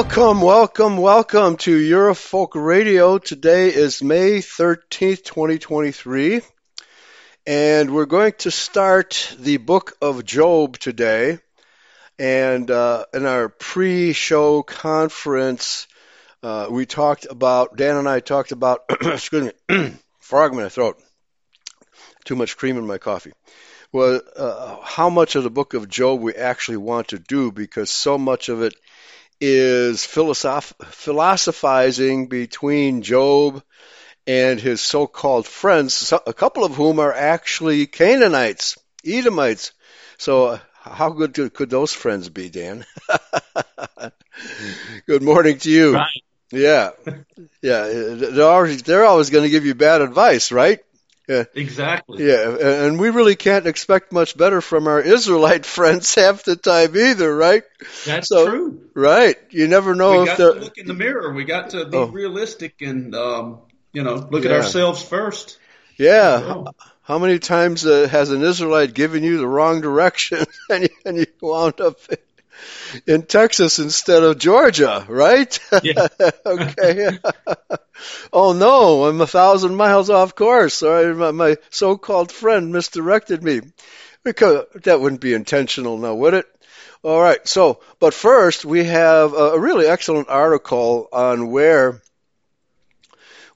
Welcome, welcome, welcome to Eurofolk Radio. Today is May 13th, 2023, and we're going to start the book of Job today. And uh, in our pre show conference, uh, we talked about, Dan and I talked about, excuse me, frog in my throat, too much cream in my coffee. Well, uh, how much of the book of Job we actually want to do because so much of it is philosoph- philosophizing between Job and his so called friends, a couple of whom are actually Canaanites, Edomites. So, uh, how good could those friends be, Dan? good morning to you. Right. Yeah, yeah. They're always, they're always going to give you bad advice, right? Yeah. Exactly. Yeah, and we really can't expect much better from our Israelite friends half the time either, right? That's so, true. Right. You never know if we if got to look in the mirror. We got to be oh. realistic and um, you know look yeah. at ourselves first. Yeah. Oh. How many times uh, has an Israelite given you the wrong direction and you, and you wound up in Texas instead of Georgia, right? Yeah. okay. oh no, I'm a thousand miles off course. My, my so-called friend misdirected me. Because that wouldn't be intentional now, would it? All right. So, but first we have a really excellent article on where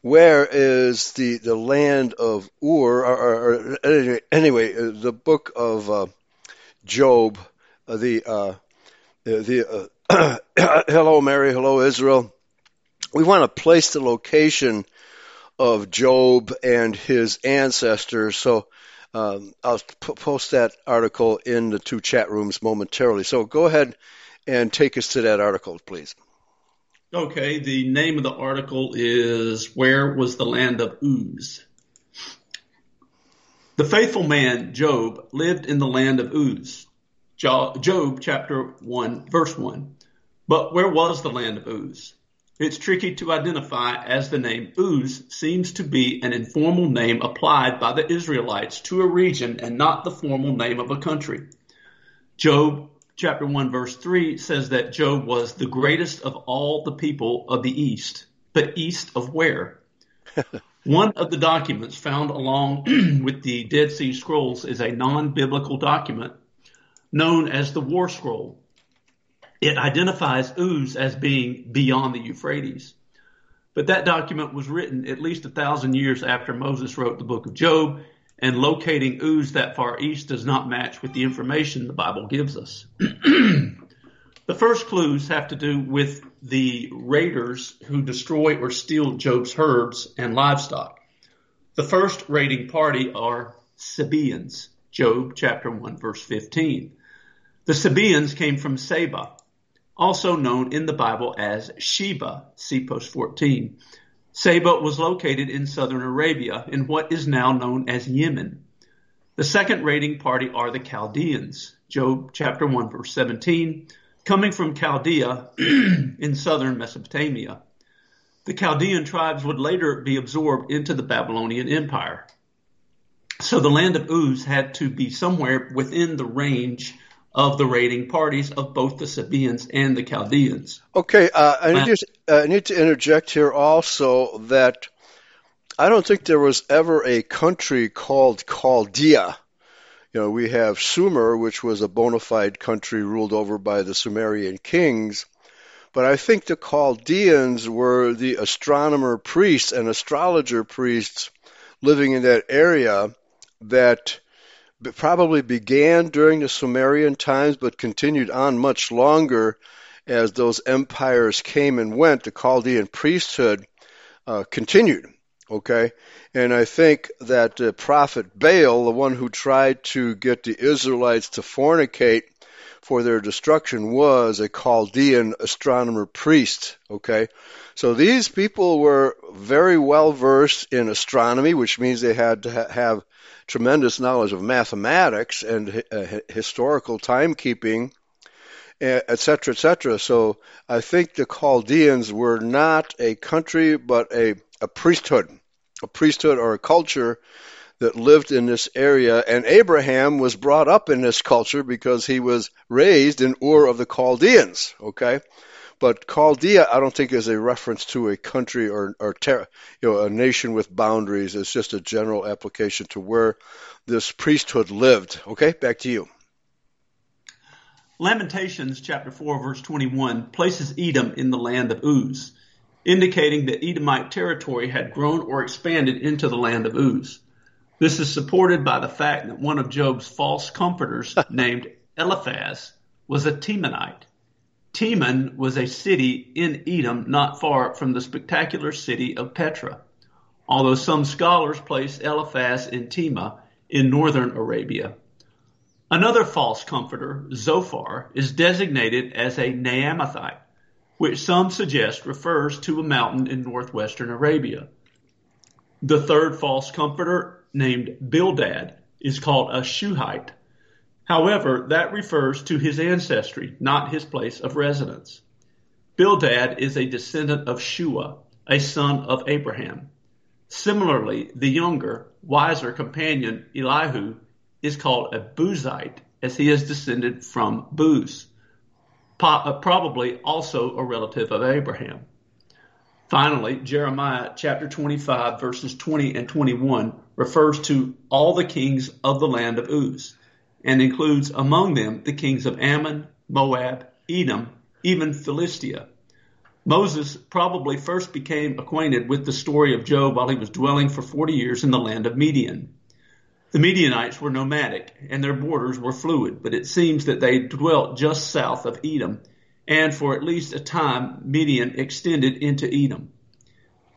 where is the the land of Ur, or, or, or anyway, the book of uh, Job, uh, the uh, the, uh, hello Mary, hello Israel. We want to place the location of Job and his ancestors. So um, I'll p- post that article in the two chat rooms momentarily. So go ahead and take us to that article, please. Okay, the name of the article is Where Was the Land of Uz? The faithful man, Job, lived in the land of Uz. Job chapter 1, verse 1. But where was the land of Uz? It's tricky to identify as the name Uz seems to be an informal name applied by the Israelites to a region and not the formal name of a country. Job chapter 1 verse 3 says that Job was the greatest of all the people of the East. But east of where? One of the documents found along with the Dead Sea Scrolls is a non-biblical document known as the War Scroll. It identifies Uz as being beyond the Euphrates. But that document was written at least a thousand years after Moses wrote the book of Job, and locating Uz that far east does not match with the information the Bible gives us. the first clues have to do with the raiders who destroy or steal Job's herds and livestock. The first raiding party are Sabaeans, Job chapter 1 verse 15. The Sabaeans came from Saba, also known in the Bible as Sheba, see post 14. Saba was located in southern Arabia in what is now known as Yemen. The second raiding party are the Chaldeans, Job chapter 1 verse 17, coming from Chaldea in southern Mesopotamia. The Chaldean tribes would later be absorbed into the Babylonian Empire. So the land of Uz had to be somewhere within the range of the raiding parties of both the Sabaeans and the Chaldeans. Okay, uh, I, need to, I need to interject here also that I don't think there was ever a country called Chaldea. You know, we have Sumer, which was a bona fide country ruled over by the Sumerian kings. But I think the Chaldeans were the astronomer priests and astrologer priests living in that area that probably began during the Sumerian times but continued on much longer as those empires came and went. The Chaldean priesthood uh, continued. Okay, and I think that the prophet Baal, the one who tried to get the Israelites to fornicate for their destruction, was a Chaldean astronomer priest. Okay, so these people were very well versed in astronomy, which means they had to ha- have tremendous knowledge of mathematics and uh, historical timekeeping, etc., etc. So I think the Chaldeans were not a country, but a, a priesthood, a priesthood or a culture that lived in this area. And Abraham was brought up in this culture because he was raised in Ur of the Chaldeans. Okay. But Chaldea, I don't think is a reference to a country or, or ter- you know, a nation with boundaries. It's just a general application to where this priesthood lived. Okay, back to you. Lamentations chapter 4 verse 21 places Edom in the land of Uz, indicating that Edomite territory had grown or expanded into the land of Uz. This is supported by the fact that one of Job's false comforters named Eliphaz was a Temanite. Teman was a city in Edom not far from the spectacular city of Petra, although some scholars place Eliphaz in Tema in northern Arabia. Another false comforter, Zophar, is designated as a Naamathite, which some suggest refers to a mountain in northwestern Arabia. The third false comforter, named Bildad, is called a Shuhite. However, that refers to his ancestry, not his place of residence. Bildad is a descendant of Shua, a son of Abraham. Similarly, the younger, wiser companion Elihu is called a Buzite, as he is descended from Buz, uh, probably also a relative of Abraham. Finally, Jeremiah chapter 25 verses 20 and 21 refers to all the kings of the land of Uz and includes among them the kings of Ammon, Moab, Edom, even Philistia. Moses probably first became acquainted with the story of Job while he was dwelling for 40 years in the land of Midian. The Midianites were nomadic and their borders were fluid, but it seems that they dwelt just south of Edom, and for at least a time Midian extended into Edom.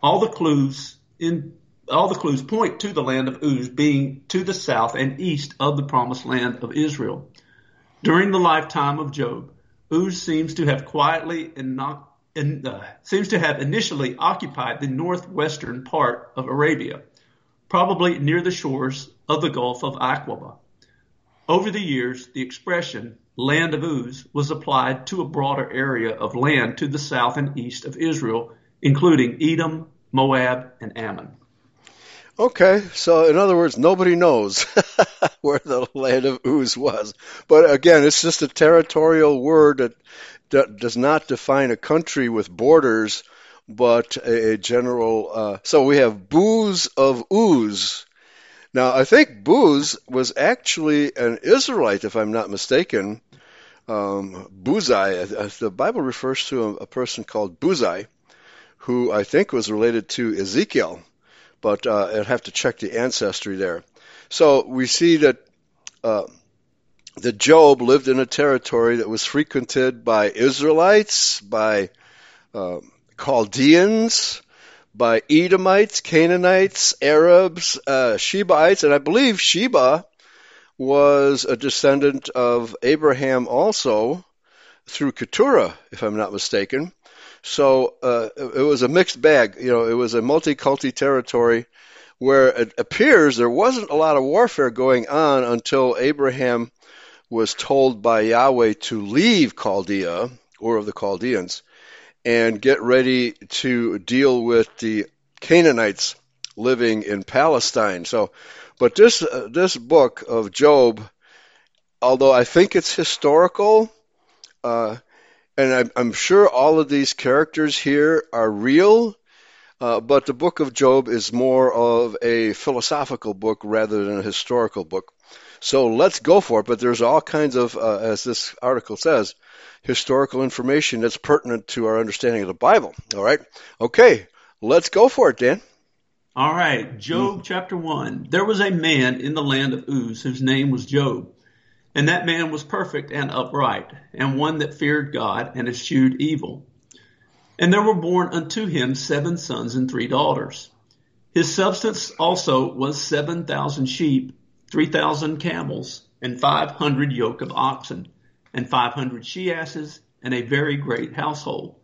All the clues in all the clues point to the land of Uz being to the south and east of the promised land of Israel. During the lifetime of Job, Uz seems to have quietly and uh, seems to have initially occupied the northwestern part of Arabia probably near the shores of the Gulf of Aqaba. Over the years, the expression land of Uz was applied to a broader area of land to the south and east of Israel, including Edom, Moab, and Ammon. Okay, so in other words, nobody knows where the land of Uz was. But again, it's just a territorial word that, that does not define a country with borders but a, a general. Uh, so we have Booz of Uz. Now, I think Booz was actually an Israelite, if I'm not mistaken. Um, Buzai, uh, the Bible refers to a, a person called Buzai, who I think was related to Ezekiel, but uh, I'd have to check the ancestry there. So we see that uh, that Job lived in a territory that was frequented by Israelites, by uh, Chaldeans, by Edomites, Canaanites, Arabs, uh, Shebaites, and I believe Sheba was a descendant of Abraham also through Keturah, if I'm not mistaken. So uh, it was a mixed bag. You know, it was a multi-culti territory where it appears there wasn't a lot of warfare going on until Abraham was told by Yahweh to leave Chaldea, or of the Chaldeans, and get ready to deal with the Canaanites living in Palestine. So, but this uh, this book of Job, although I think it's historical, uh, and I'm, I'm, sure all of these characters here are real, uh, but the book of Job is more of a philosophical book rather than a historical book. So let's go for it. But there's all kinds of, uh, as this article says, historical information that's pertinent to our understanding of the Bible. All right. Okay. Let's go for it, Dan. All right. Job mm. chapter 1. There was a man in the land of Uz whose name was Job. And that man was perfect and upright, and one that feared God and eschewed evil. And there were born unto him seven sons and three daughters. His substance also was seven thousand sheep, three thousand camels, and five hundred yoke of oxen and 500 she asses and a very great household,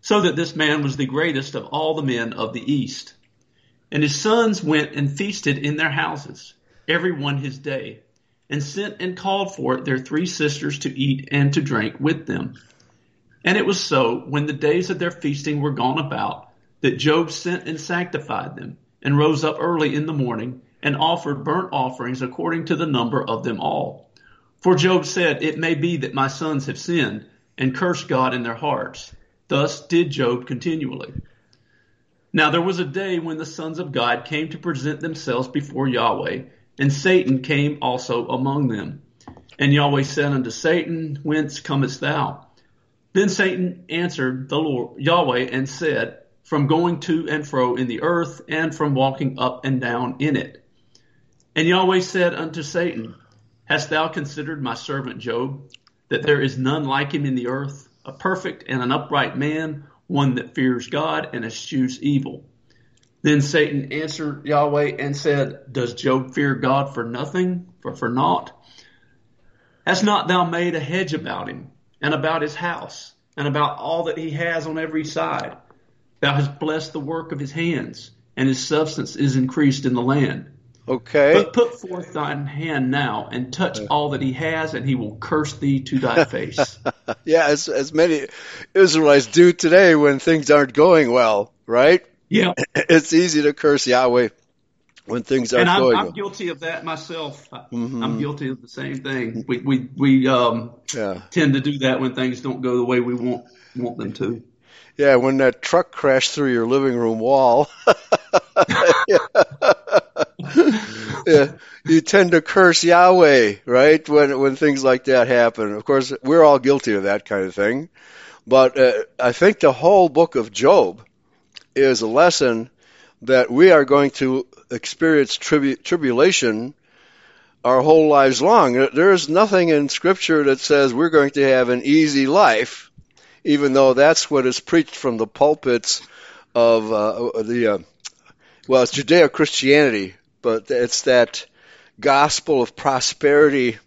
so that this man was the greatest of all the men of the east. And his sons went and feasted in their houses, every one his day, and sent and called for their three sisters to eat and to drink with them. And it was so, when the days of their feasting were gone about, that Job sent and sanctified them, and rose up early in the morning, and offered burnt offerings according to the number of them all. For Job said, It may be that my sons have sinned and cursed God in their hearts. Thus did Job continually. Now there was a day when the sons of God came to present themselves before Yahweh, and Satan came also among them. And Yahweh said unto Satan, Whence comest thou? Then Satan answered the Lord Yahweh and said, From going to and fro in the earth, and from walking up and down in it. And Yahweh said unto Satan, Hast thou considered my servant Job, that there is none like him in the earth, a perfect and an upright man, one that fears God and eschews evil? Then Satan answered Yahweh and said, Does Job fear God for nothing, for for naught? Hast not thou made a hedge about him, and about his house, and about all that he has on every side? Thou hast blessed the work of his hands, and his substance is increased in the land. Okay. But put forth thine hand now, and touch all that he has, and he will curse thee to thy face. yeah, as, as many Israelites do today when things aren't going well, right? Yeah. It's easy to curse Yahweh when things aren't and I'm, going I'm guilty of that myself. Mhm. I'm guilty of the same thing. We we we um, Yeah. tend to do that when things don't go the way we want want them to. Yeah, when that truck crashed through your living room wall. yeah, you tend to curse Yahweh, right? When when things like that happen. Of course, we're all guilty of that kind of thing. But uh, I think the whole book of Job is a lesson that we are going to experience tribu- tribulation our whole lives long. There is nothing in Scripture that says we're going to have an easy life, even though that's what is preached from the pulpits of uh, the, uh, well, it's Judeo Christianity, but it's that gospel of prosperity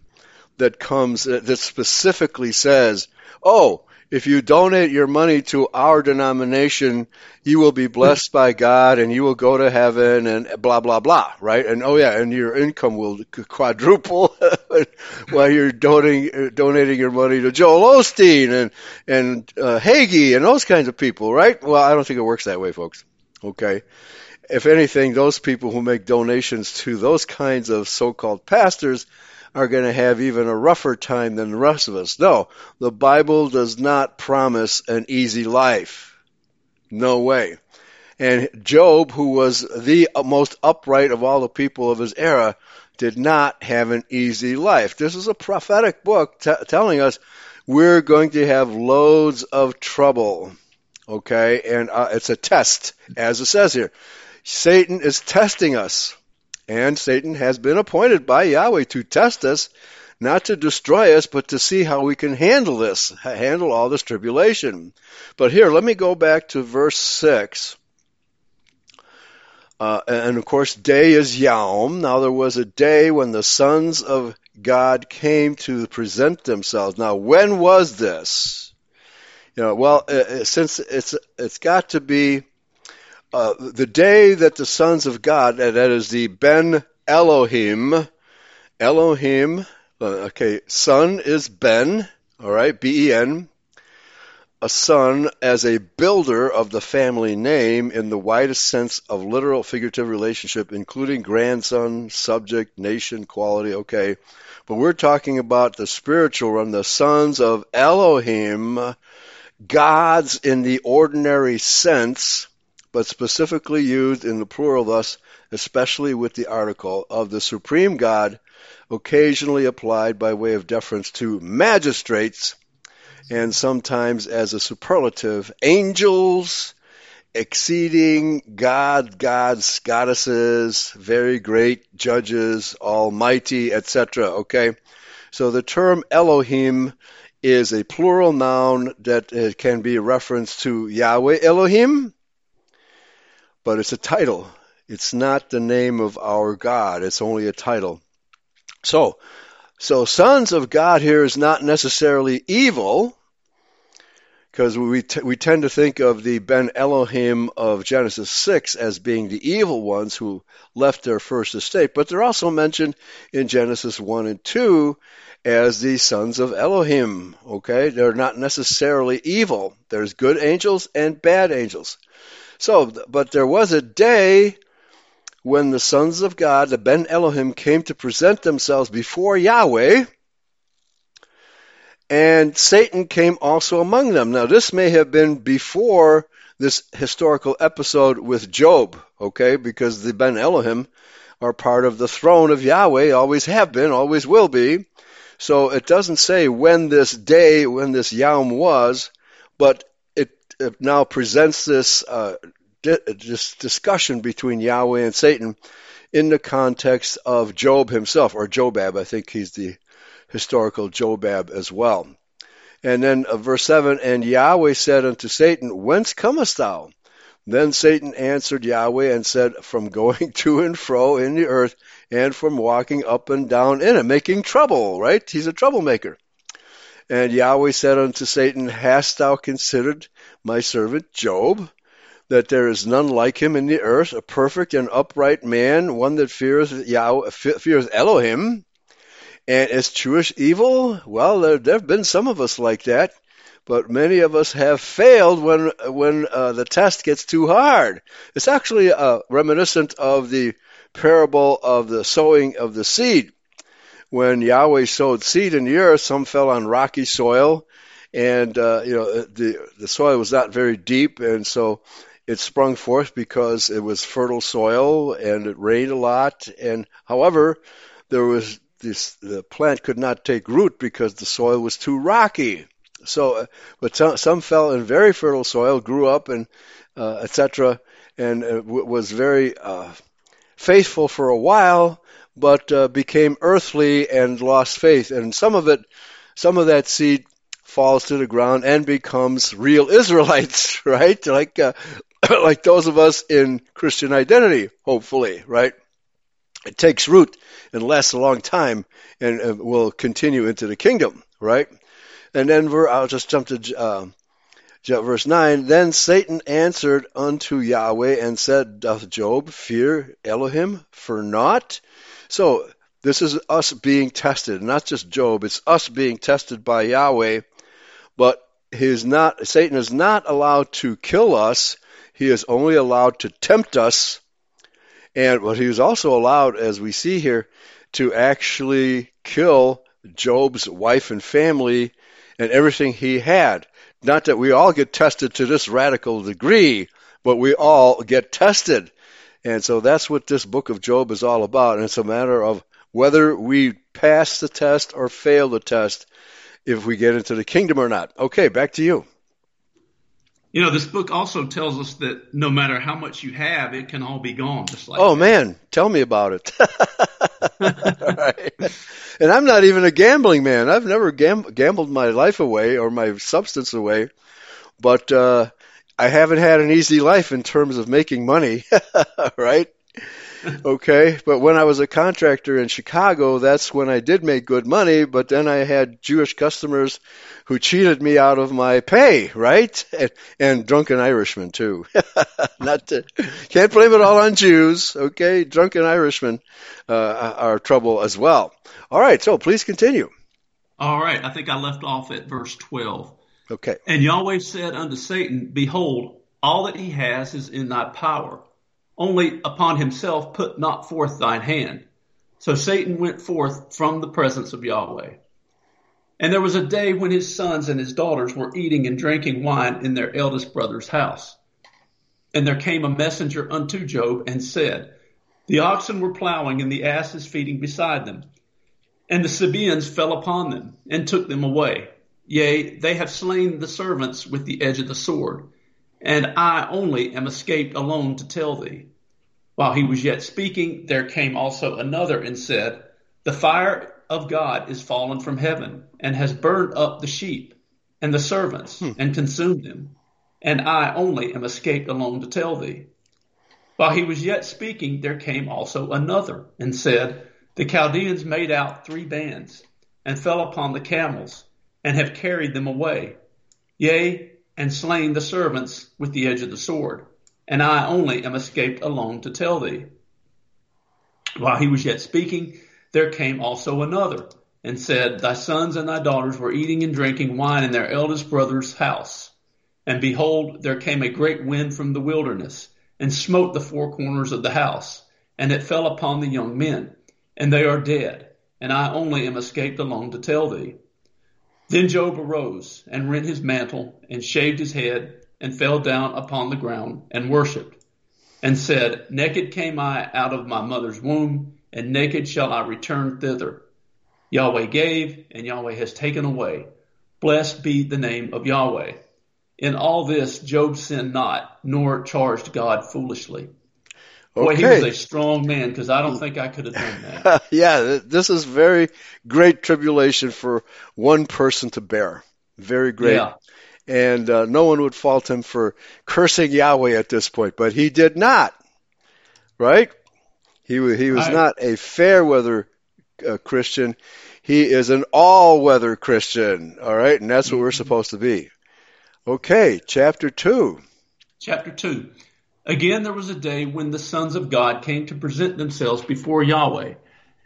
that comes, that specifically says, oh, if you donate your money to our denomination, you will be blessed by God and you will go to heaven and blah, blah, blah, right? And oh yeah, and your income will quadruple while you're donating, donating your money to Joel Osteen and, and, uh, Hagee and those kinds of people, right? Well, I don't think it works that way, folks. Okay. If anything, those people who make donations to those kinds of so-called pastors are going to have even a rougher time than the rest of us. No, the Bible does not promise an easy life. No way. And Job, who was the most upright of all the people of his era, did not have an easy life. This is a prophetic book t- telling us we're going to have loads of trouble. Okay, and uh, it's a test, as it says here. Satan is testing us. And Satan has been appointed by Yahweh to test us, not to destroy us, but to see how we can handle this, handle all this tribulation. But here, let me go back to verse 6. Uh, and of course, day is Yom. Now, there was a day when the sons of God came to present themselves. Now, when was this? You know, well, uh, since it's it's got to be uh, the day that the sons of God, that is the Ben Elohim, Elohim, uh, okay, son is Ben, all right, B E N, a son as a builder of the family name in the widest sense of literal figurative relationship, including grandson, subject, nation, quality, okay. But we're talking about the spiritual realm, the sons of Elohim, gods in the ordinary sense but specifically used in the plural thus, especially with the article of the supreme God, occasionally applied by way of deference to magistrates, and sometimes as a superlative, angels, exceeding God, gods, goddesses, very great judges, almighty, etc. Okay? So the term Elohim is a plural noun that uh, can be a reference to Yahweh Elohim, but it's a title. It's not the name of our God. It's only a title. So, so sons of God here is not necessarily evil, because we t- we tend to think of the Ben Elohim of Genesis 6 as being the evil ones who left their first estate, but they're also mentioned in Genesis 1 and 2 as the sons of Elohim. Okay, they're not necessarily evil. There's good angels and bad angels. So, but there was a day when the sons of God, the Ben Elohim, came to present themselves before Yahweh, and Satan came also among them. Now, this may have been before this historical episode with Job, okay, because the Ben Elohim are part of the throne of Yahweh, always have been, always will be. So it doesn't say when this day, when this Yom was, but now presents this, uh, this discussion between Yahweh and Satan in the context of Job himself, or Jobab. I think he's the historical Jobab as well. And then uh, verse 7 And Yahweh said unto Satan, Whence comest thou? Then Satan answered Yahweh and said, From going to and fro in the earth, and from walking up and down in it, making trouble, right? He's a troublemaker. And Yahweh said unto Satan, Hast thou considered my servant Job, that there is none like him in the earth, a perfect and upright man, one that fears Yahweh, fears Elohim, and eschews evil? Well, there, there have been some of us like that but many of us have failed when when uh, the test gets too hard. It's actually uh, reminiscent of the parable of the sowing of the seed. When Yahweh sowed seed in the earth, some fell on rocky soil, and uh, you know the the soil was not very deep, and so it sprung forth because it was fertile soil and it rained a lot. And however, there was this the plant could not take root because the soil was too rocky. So, uh, but some, some fell in very fertile soil, grew up, and uh, etc., and uh, was very uh, faithful for a while, but uh, became earthly and lost faith. And some of it, some of that seed falls to the ground and becomes real Israelites, right? Like uh, like those of us in Christian identity, hopefully, right? It takes root and lasts a long time and uh, will continue into the kingdom, right? And then I'll just jump to uh, verse 9. Then Satan answered unto Yahweh and said, Doth Job fear Elohim for naught? So this is us being tested, not just Job. It's us being tested by Yahweh. But is not, Satan is not allowed to kill us. He is only allowed to tempt us. And but he was also allowed, as we see here, to actually kill Job's wife and family and everything he had. Not that we all get tested to this radical degree, but we all get tested. And so that's what this book of Job is all about. And it's a matter of whether we pass the test or fail the test if we get into the kingdom or not. Okay, back to you. You know, this book also tells us that no matter how much you have, it can all be gone. Just like oh that. man, tell me about it. right. And I'm not even a gambling man. I've never gam- gambled my life away or my substance away, but uh, I haven't had an easy life in terms of making money. right. okay, but when I was a contractor in Chicago, that's when I did make good money, but then I had Jewish customers who cheated me out of my pay, right? And, and drunken Irishmen too. Not to, can't blame it all on Jews, okay? Drunken Irishmen uh, are trouble as well. All right, so please continue. All right, I think I left off at verse 12. Okay. And Yahweh said unto Satan, Behold, all that he has is in thy power only upon himself put not forth thine hand. So Satan went forth from the presence of Yahweh. And there was a day when his sons and his daughters were eating and drinking wine in their eldest brother's house. And there came a messenger unto Job and said, The oxen were plowing and the asses feeding beside them. And the Sabaeans fell upon them and took them away. Yea, they have slain the servants with the edge of the sword and I only am escaped alone to tell thee. While he was yet speaking, there came also another and said, The fire of God is fallen from heaven, and has burned up the sheep and the servants, hmm. and consumed them. And I only am escaped alone to tell thee. While he was yet speaking, there came also another and said, The Chaldeans made out three bands, and fell upon the camels, and have carried them away. Yea, and slain the servants with the edge of the sword, and I only am escaped alone to tell thee. While he was yet speaking, there came also another, and said, Thy sons and thy daughters were eating and drinking wine in their eldest brother's house. And behold, there came a great wind from the wilderness, and smote the four corners of the house, and it fell upon the young men, and they are dead, and I only am escaped alone to tell thee. Then Job arose and rent his mantle and shaved his head and fell down upon the ground and worshipped and said, Naked came I out of my mother's womb and naked shall I return thither. Yahweh gave and Yahweh has taken away. Blessed be the name of Yahweh. In all this, Job sinned not, nor charged God foolishly. Boy, Okay. he was a strong man because I don't think I could have done that. yeah, this is very great tribulation for one person to bear. Very great. Yeah. And uh, no one would fault him for cursing Yahweh at this point, but he did not. Right? He he was Right. not a fair weather uh, Christian. He is an all weather Christian. All right, and that's what we're supposed to be. Okay, chapter two. Chapter 2. Again, there was a day when the sons of God came to present themselves before Yahweh,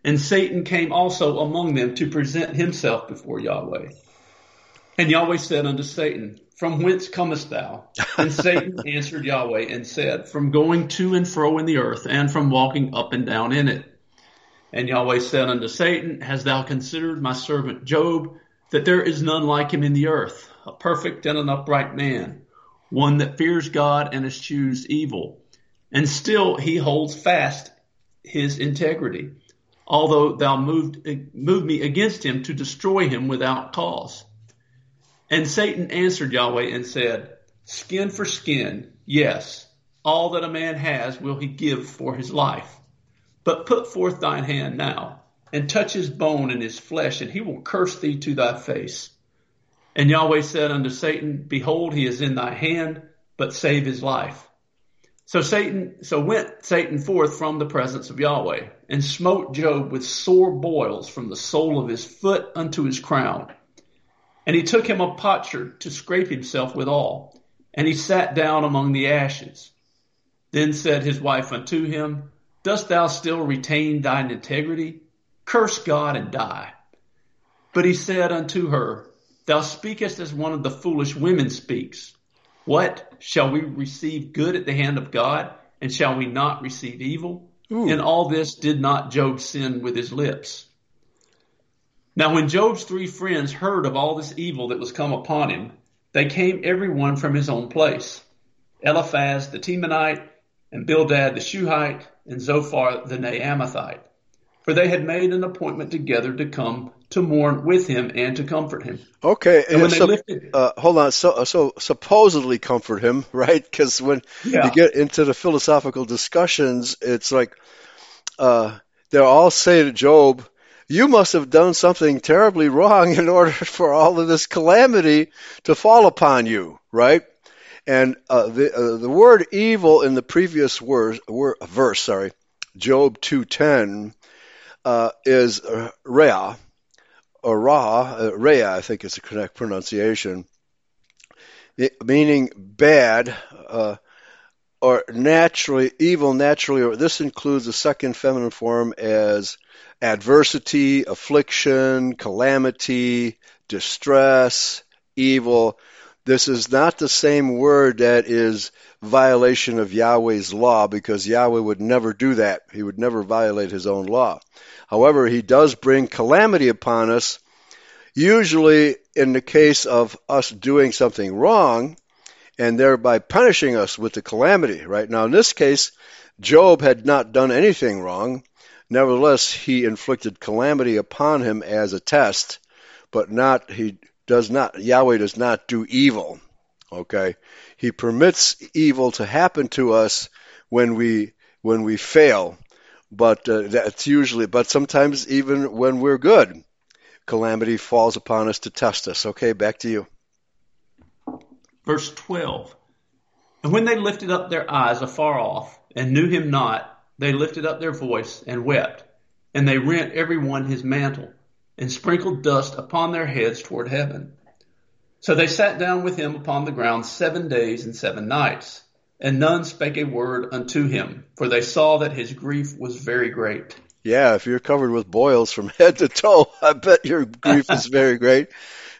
and Satan came also among them to present himself before Yahweh. And Yahweh said unto Satan, From whence comest thou? And Satan answered Yahweh and said, From going to and fro in the earth, and from walking up and down in it. And Yahweh said unto Satan, Hast thou considered my servant Job, that there is none like him in the earth, a perfect and an upright man, one that fears God and eschews evil. And still he holds fast his integrity, although thou moved, moved me against him to destroy him without cause. And Satan answered Yahweh and said, Skin for skin, yes, all that a man has will he give for his life. But put forth thine hand now, and touch his bone and his flesh, and he will curse thee to thy face. And Yahweh said unto Satan, Behold, he is in thy hand, but save his life. So Satan, so went Satan forth from the presence of Yahweh, and smote Job with sore boils from the sole of his foot unto his crown. And he took him a potsherd to scrape himself withal, and he sat down among the ashes. Then said his wife unto him, Dost thou still retain thine integrity? Curse God and die. But he said unto her, Thou speakest as one of the foolish women speaks. What? Shall we receive good at the hand of God, and shall we not receive evil? Ooh. In all this did not Job sin with his lips. Now when Job's three friends heard of all this evil that was come upon him, they came every one from his own place. Eliphaz the Temanite, and Bildad the Shuhite, and Zophar the Naamathite. For they had made an appointment together to come to mourn with him and to comfort him. Okay, And they so, lifted, uh, hold on. So, so supposedly comfort him, right? Because when yeah, you get into the philosophical discussions, it's like uh, they'll all say to Job, "You must have done something terribly wrong in order for all of this calamity to fall upon you," right? And uh, the uh, the word evil in the previous word, word, verse, sorry, Job two ten, uh, is uh, rea, ra, uh, rea, I think is the correct pronunciation, meaning bad. Uh, or naturally evil naturally or this includes the second feminine form as adversity affliction calamity distress evil this is not the same word that is violation of Yahweh's law because Yahweh would never do that he would never violate his own law however he does bring calamity upon us usually in the case of us doing something wrong and thereby punishing us with the calamity, right? Now, in this case, Job had not done anything wrong. Nevertheless, he inflicted calamity upon him as a test, but not, he does not, Yahweh does not do evil, okay? He permits evil to happen to us when we, when we fail, but uh, that's usually, but sometimes even when we're good, calamity falls upon us to test us. Okay, back to you. verse 12. And when they lifted up their eyes afar off and knew him not, they lifted up their voice and wept. And they rent every one his mantle and sprinkled dust upon their heads toward heaven. So they sat down with him upon the ground seven days and seven nights. And none spake a word unto him, for they saw that his grief was very great. Yeah, if you're covered with boils from head to toe, I bet your grief is very great.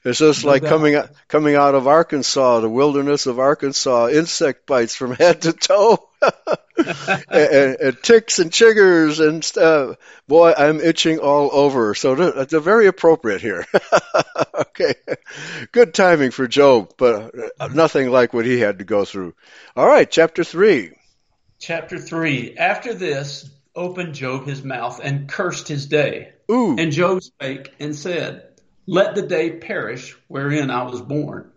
It's just like coming coming out of Arkansas, the wilderness of Arkansas, insect bites from head to toe. and, and, ticks and chiggers and stuff. Boy, I'm itching all over. So they're very appropriate here. okay. Good timing for Job, but uh, mm-hmm. nothing like what he had to go through. All right, chapter 3. Chapter 3. After this, opened Job his mouth and cursed his day. Ooh. And Job spake and said, Let the day perish wherein I was born,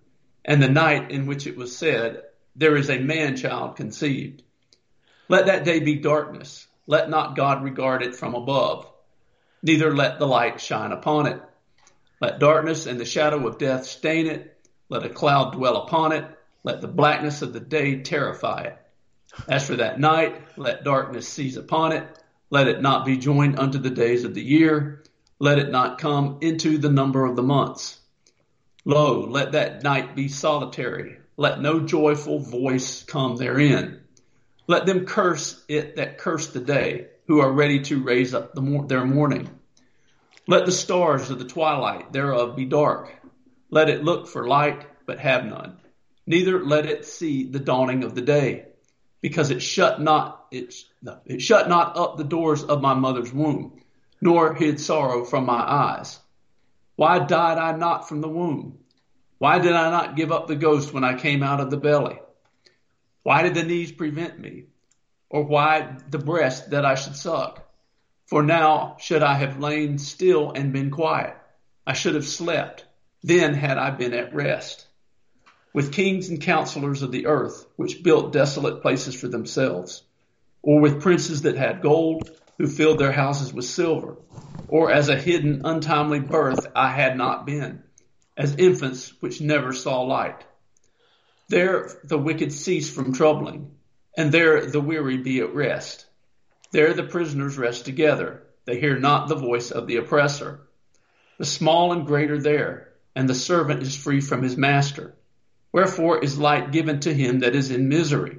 and the night in which it was said, There is a man child conceived. Let that day be darkness. Let not God regard it from above, neither let the light shine upon it. Let darkness and the shadow of death stain it. Let a cloud dwell upon it. Let the blackness of the day terrify it. As for that night, let darkness seize upon it. Let it not be joined unto the days of the year. Let it not come into the number of the months. Lo, let that night be solitary. Let no joyful voice come therein. Let them curse it that curse the day, who are ready to raise up the, their mourning. Let the stars of the twilight thereof be dark. Let it look for light, but have none. Neither let it see the dawning of the day because it shut not it shut not up the doors of my mother's womb, nor hid sorrow from my eyes. Why died I not from the womb? Why did I not give up the ghost when I came out of the belly? Why did the knees prevent me? Or why the breast that I should suck? For now should I have lain still and been quiet. I should have slept. Then had I been at rest with kings and counselors of the earth, which built desolate places for themselves, or with princes that had gold, who filled their houses with silver, or as a hidden, untimely birth I had not been, as infants which never saw light. There the wicked cease from troubling, and there the weary be at rest. There the prisoners rest together, they hear not the voice of the oppressor. The small and great are there, and the servant is free from his master. Wherefore is light given to him that is in misery,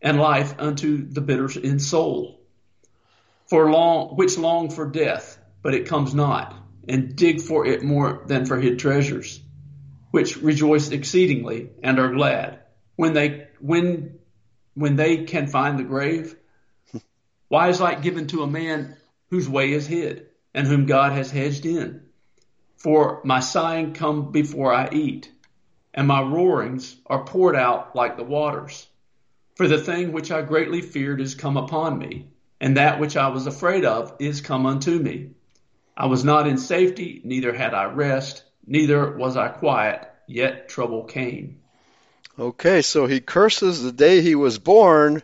and life unto the bitter in soul. For long, which long for death, but it comes not, and dig for it more than for hid treasures, which rejoice exceedingly and are glad when they when when they can find the grave. Why is light given to a man whose way is hid, and whom God has hedged in? For my sighing come before I eat and my roarings are poured out like the waters. For the thing which I greatly feared is come upon me, and that which I was afraid of is come unto me. I was not in safety, neither had I rest, neither was I quiet, yet trouble came. Okay, so he curses the day he was born,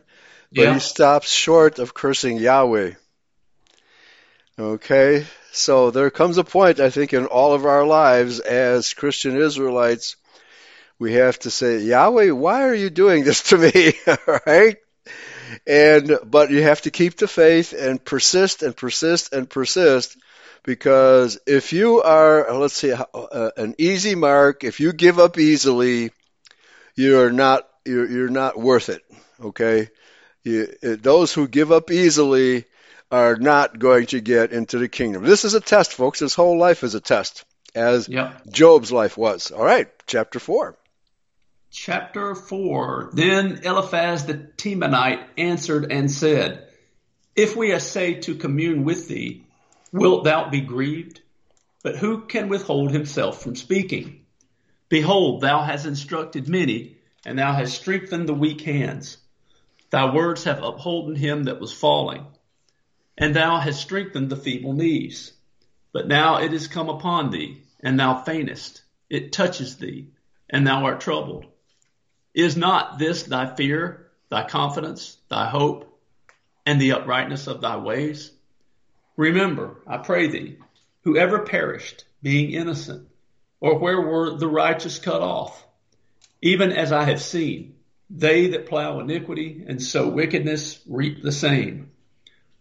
but yeah. he stops short of cursing Yahweh. Okay, so there comes a point, I think, in all of our lives as Christian Israelites we have to say, Yahweh, why are you doing this to me? right? And, but you have to keep the faith and persist and persist and persist because if you are, let's say, uh, an easy mark, if you give up easily, you're not, you're, you're not worth it. Okay? You, those who give up easily are not going to get into the kingdom. This is a test, folks. His whole life is a test, as yep. Job's life was. All right, chapter 4 chapter 4 Then Eliphaz the Temanite answered and said, If we essay to commune with thee, wilt thou be grieved? But who can withhold himself from speaking? Behold, thou hast instructed many, and thou hast strengthened the weak hands. Thy words have upholden him that was falling, and thou hast strengthened the feeble knees. But now it is come upon thee, and thou faintest. It touches thee, and thou art troubled. Is not this thy fear, thy confidence, thy hope, and the uprightness of thy ways? Remember, I pray thee, whoever perished, being innocent, or where were the righteous cut off? Even as I have seen, they that plow iniquity and sow wickedness reap the same.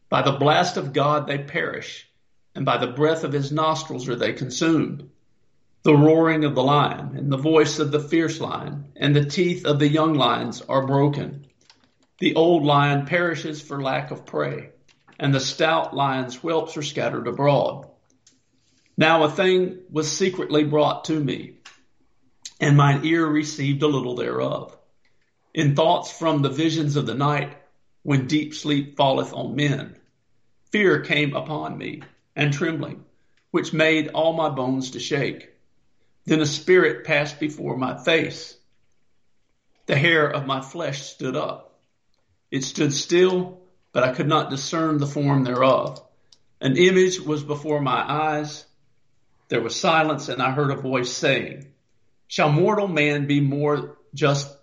By the blast of God they perish, and by the breath of his nostrils are they consumed the roaring of the lion and the voice of the fierce lion and the teeth of the young lions are broken. The old lion perishes for lack of prey and the stout lion's whelps are scattered abroad. Now a thing was secretly brought to me and mine ear received a little thereof. In thoughts from the visions of the night, when deep sleep falleth on men. Fear came upon me, and trembling, which made all my bones to shake. Then a spirit passed before my face. The hair of my flesh stood up. It stood still, but I could not discern the form thereof. An image was before my eyes. There was silence, and I heard a voice saying, Shall mortal man be more just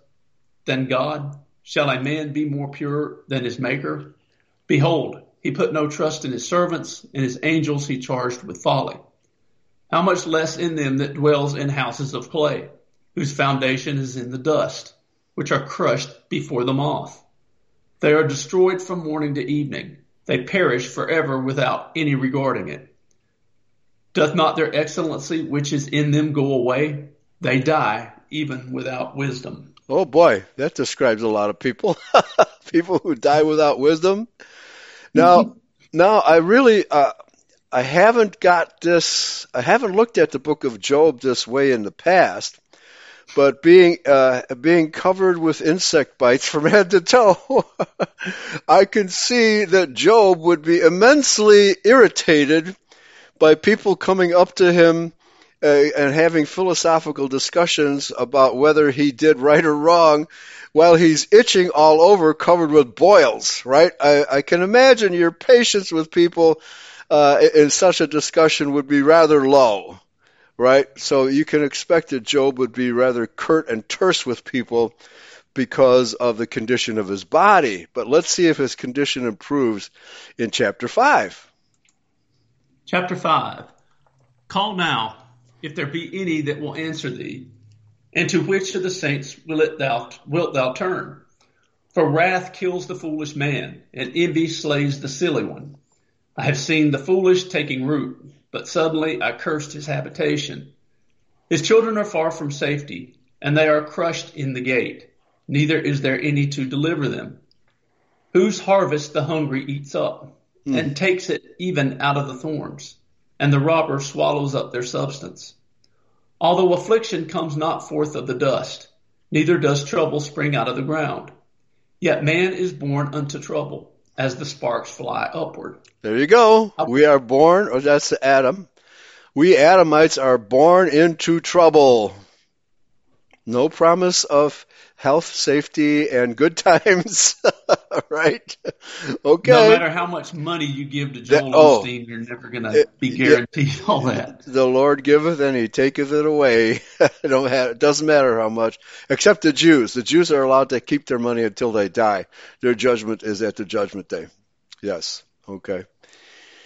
than God? Shall a man be more pure than his maker? Behold, he put no trust in his servants, and his angels he charged with folly. How much less in them that dwells in houses of clay, whose foundation is in the dust, which are crushed before the moth. They are destroyed from morning to evening. They perish forever without any regarding it. Doth not their excellency which is in them go away? They die even without wisdom. Oh boy, that describes a lot of people. people who die without wisdom. Now, mm-hmm. now I really, uh, I haven't got this. I haven't looked at the book of Job this way in the past. But being uh, being covered with insect bites from head to toe, I can see that Job would be immensely irritated by people coming up to him uh, and having philosophical discussions about whether he did right or wrong while he's itching all over covered with boils, right? I, I can imagine your patience with people uh, in such a discussion would be rather low, right? So you can expect that Job would be rather curt and terse with people because of the condition of his body. But let's see if his condition improves in chapter 5. Chapter 5 Call now if there be any that will answer thee? And to which of the saints will it thou, wilt thou turn? For wrath kills the foolish man, and envy slays the silly one. I have seen the foolish taking root, but suddenly I cursed his habitation. His children are far from safety, and they are crushed in the gate. Neither is there any to deliver them. Whose harvest the hungry eats up, mm. and takes it even out of the thorns and the robber swallows up their substance. Although affliction comes not forth of the dust, neither does trouble spring out of the ground. Yet man is born unto trouble, as the sparks fly upward. There you go. We are born, or that's Adam. We Adamites are born into trouble. No promise of health, safety, and good times. right? Okay. No matter how much money you give to Joel that, oh, Osteen, you're never going to be guaranteed it, all that. The Lord giveth and He taketh it away. don't have, it doesn't matter how much, except the Jews. The Jews are allowed to keep their money until they die. Their judgment is at the judgment day. Yes. Okay.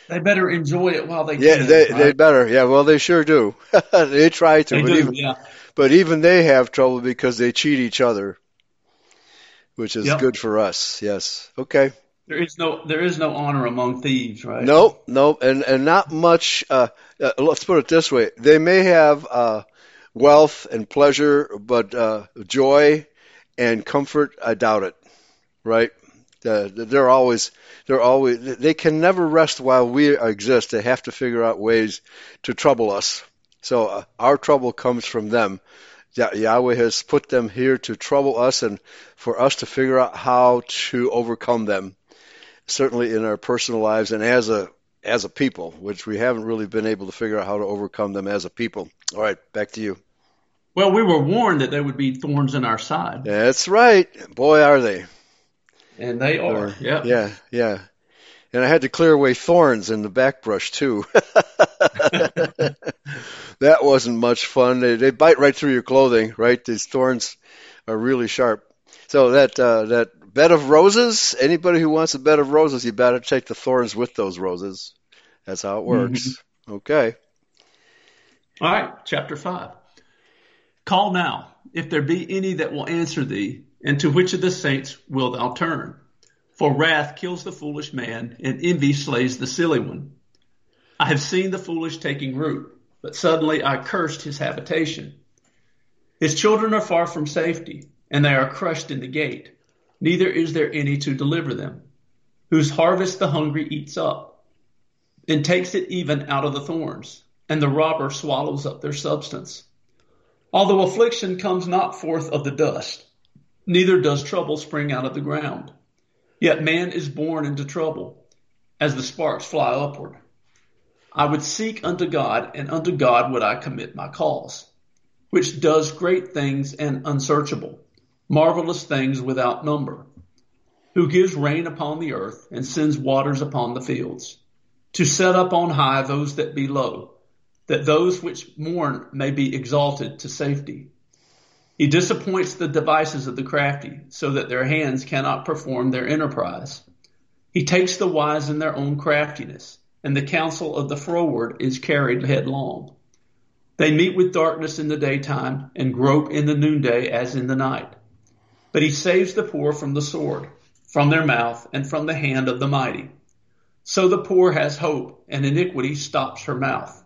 They better enjoy it while they yeah, can. they right? they better. Yeah, well, they sure do. they try to. They but do, even, yeah. But even they have trouble because they cheat each other which is yep. good for us. Yes. Okay. There is no there is no honor among thieves, right? No, no, and and not much. Uh, uh, let's put it this way: they may have uh, wealth and pleasure, but uh, joy and comfort, I doubt it. Right? They're always they're always they can never rest while we exist. They have to figure out ways to trouble us. So uh, our trouble comes from them. Yahweh has put them here to trouble us and for us to figure out how to overcome them, certainly in our personal lives and as a as a people, which we haven't really been able to figure out how to overcome them as a people. All right, back to you. Well, we were warned that there would be thorns in our side. That's right. Boy, are they. And they are. yeah. Yeah, yeah. And I had to clear away thorns in the back brush too. that wasn't much fun. They, they bite right through your clothing, right? These thorns are really sharp. So that uh, that bed of roses. Anybody who wants a bed of roses, you better take the thorns with those roses. That's how it mm-hmm. works. Mm-hmm. Okay. All right, chapter five. Call now, if there be any that will answer thee, and to which of the saints wilt thou turn? For wrath kills the foolish man, and envy slays the silly one. I have seen the foolish taking root, but suddenly I cursed his habitation. His children are far from safety, and they are crushed in the gate. Neither is there any to deliver them. Whose harvest the hungry eats up, and takes it even out of the thorns, and the robber swallows up their substance. Although affliction comes not forth of the dust, neither does trouble spring out of the ground. Yet man is born into trouble, as the sparks fly upward. I would seek unto God, and unto God would I commit my cause, which does great things and unsearchable, marvelous things without number, who gives rain upon the earth and sends waters upon the fields, to set up on high those that be low, that those which mourn may be exalted to safety. He disappoints the devices of the crafty, so that their hands cannot perform their enterprise. He takes the wise in their own craftiness and the counsel of the froward is carried headlong. They meet with darkness in the daytime and grope in the noonday as in the night. But he saves the poor from the sword, from their mouth, and from the hand of the mighty. So the poor has hope, and iniquity stops her mouth.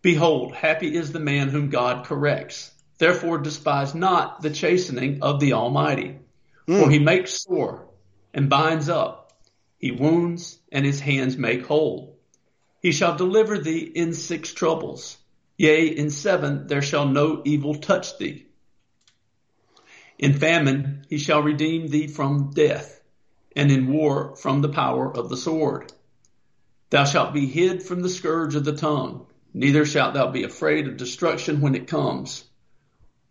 Behold, happy is the man whom God corrects. Therefore despise not the chastening of the Almighty. Mm. For he makes sore and binds up. He wounds and his hands make whole. He shall deliver thee in six troubles. Yea, in seven there shall no evil touch thee. In famine he shall redeem thee from death, and in war from the power of the sword. Thou shalt be hid from the scourge of the tongue, neither shalt thou be afraid of destruction when it comes.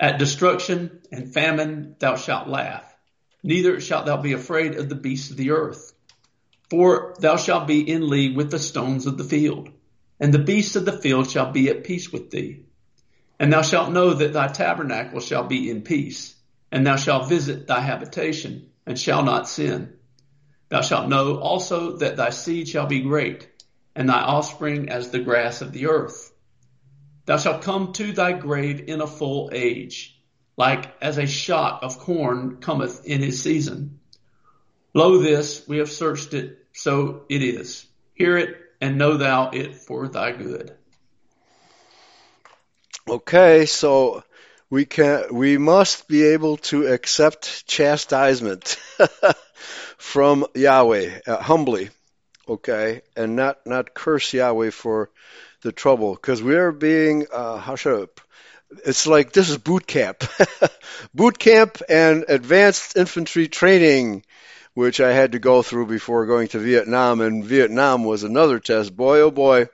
At destruction and famine thou shalt laugh, neither shalt thou be afraid of the beasts of the earth for thou shalt be in league with the stones of the field, and the beasts of the field shall be at peace with thee. And thou shalt know that thy tabernacle shall be in peace, and thou shalt visit thy habitation, and shall not sin. Thou shalt know also that thy seed shall be great, and thy offspring as the grass of the earth. Thou shalt come to thy grave in a full age, like as a shock of corn cometh in his season. Lo this, we have searched it so it is. Hear it and know thou it for thy good. Okay, so we can we must be able to accept chastisement from Yahweh uh, humbly, okay, and not not curse Yahweh for the trouble because we are being uh, should I, it's like this is boot camp, boot camp and advanced infantry training which I had to go through before going to Vietnam. And Vietnam was another test. Boy, oh boy.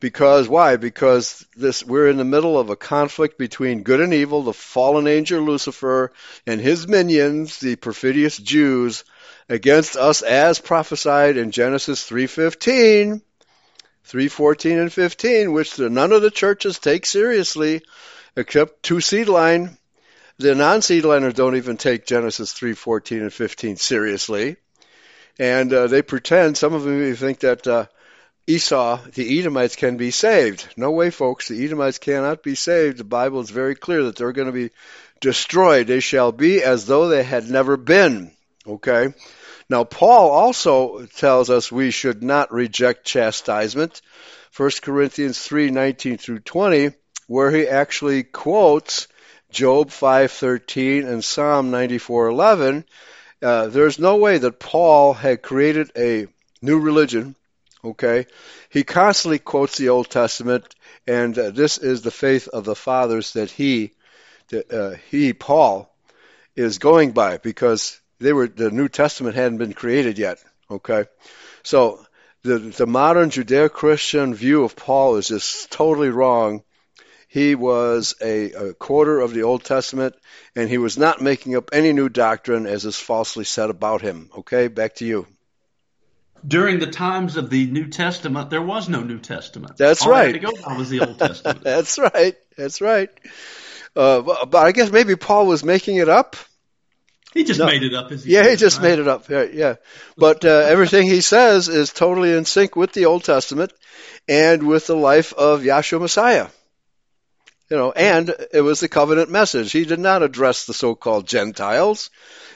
Because why? Because this we're in the middle of a conflict between good and evil, the fallen angel Lucifer and his minions, the perfidious Jews, against us as prophesied in Genesis 3:15, 3:14 and 15, which none of the churches take seriously except two seed line the non-seedliners don't even take Genesis 3:14 and 15 seriously. And uh, they pretend, some of them think that uh, Esau, the Edomites, can be saved. No way, folks. The Edomites cannot be saved. The Bible is very clear that they're going to be destroyed. They shall be as though they had never been. Okay? Now, Paul also tells us we should not reject chastisement. 1 Corinthians 3, 19 through 20, where he actually quotes Job 5:13 and Psalm 94:11, uh, there's no way that Paul had created a new religion. Okay, he constantly quotes the Old Testament, and uh, this is the faith of the fathers that he, that, uh, he Paul, is going by because they were the New Testament hadn't been created yet. Okay, so the the modern Judeo-Christian view of Paul is just totally wrong he was a, a, quarter of the Old Testament, and he was not making up any new doctrine as is falsely said about him. Okay, back to you. During the times of the New Testament, there was no New Testament. That's All right. To go by was the Old Testament. That's right. That's right. Uh, but, I guess maybe Paul was making it up. He just no. made it up. He yeah, he just right? made it up. Yeah, yeah. But uh, everything he says is totally in sync with the Old Testament and with the life of Yahshua Messiah. You know, and it was the covenant message. He did not address the so-called Gentiles.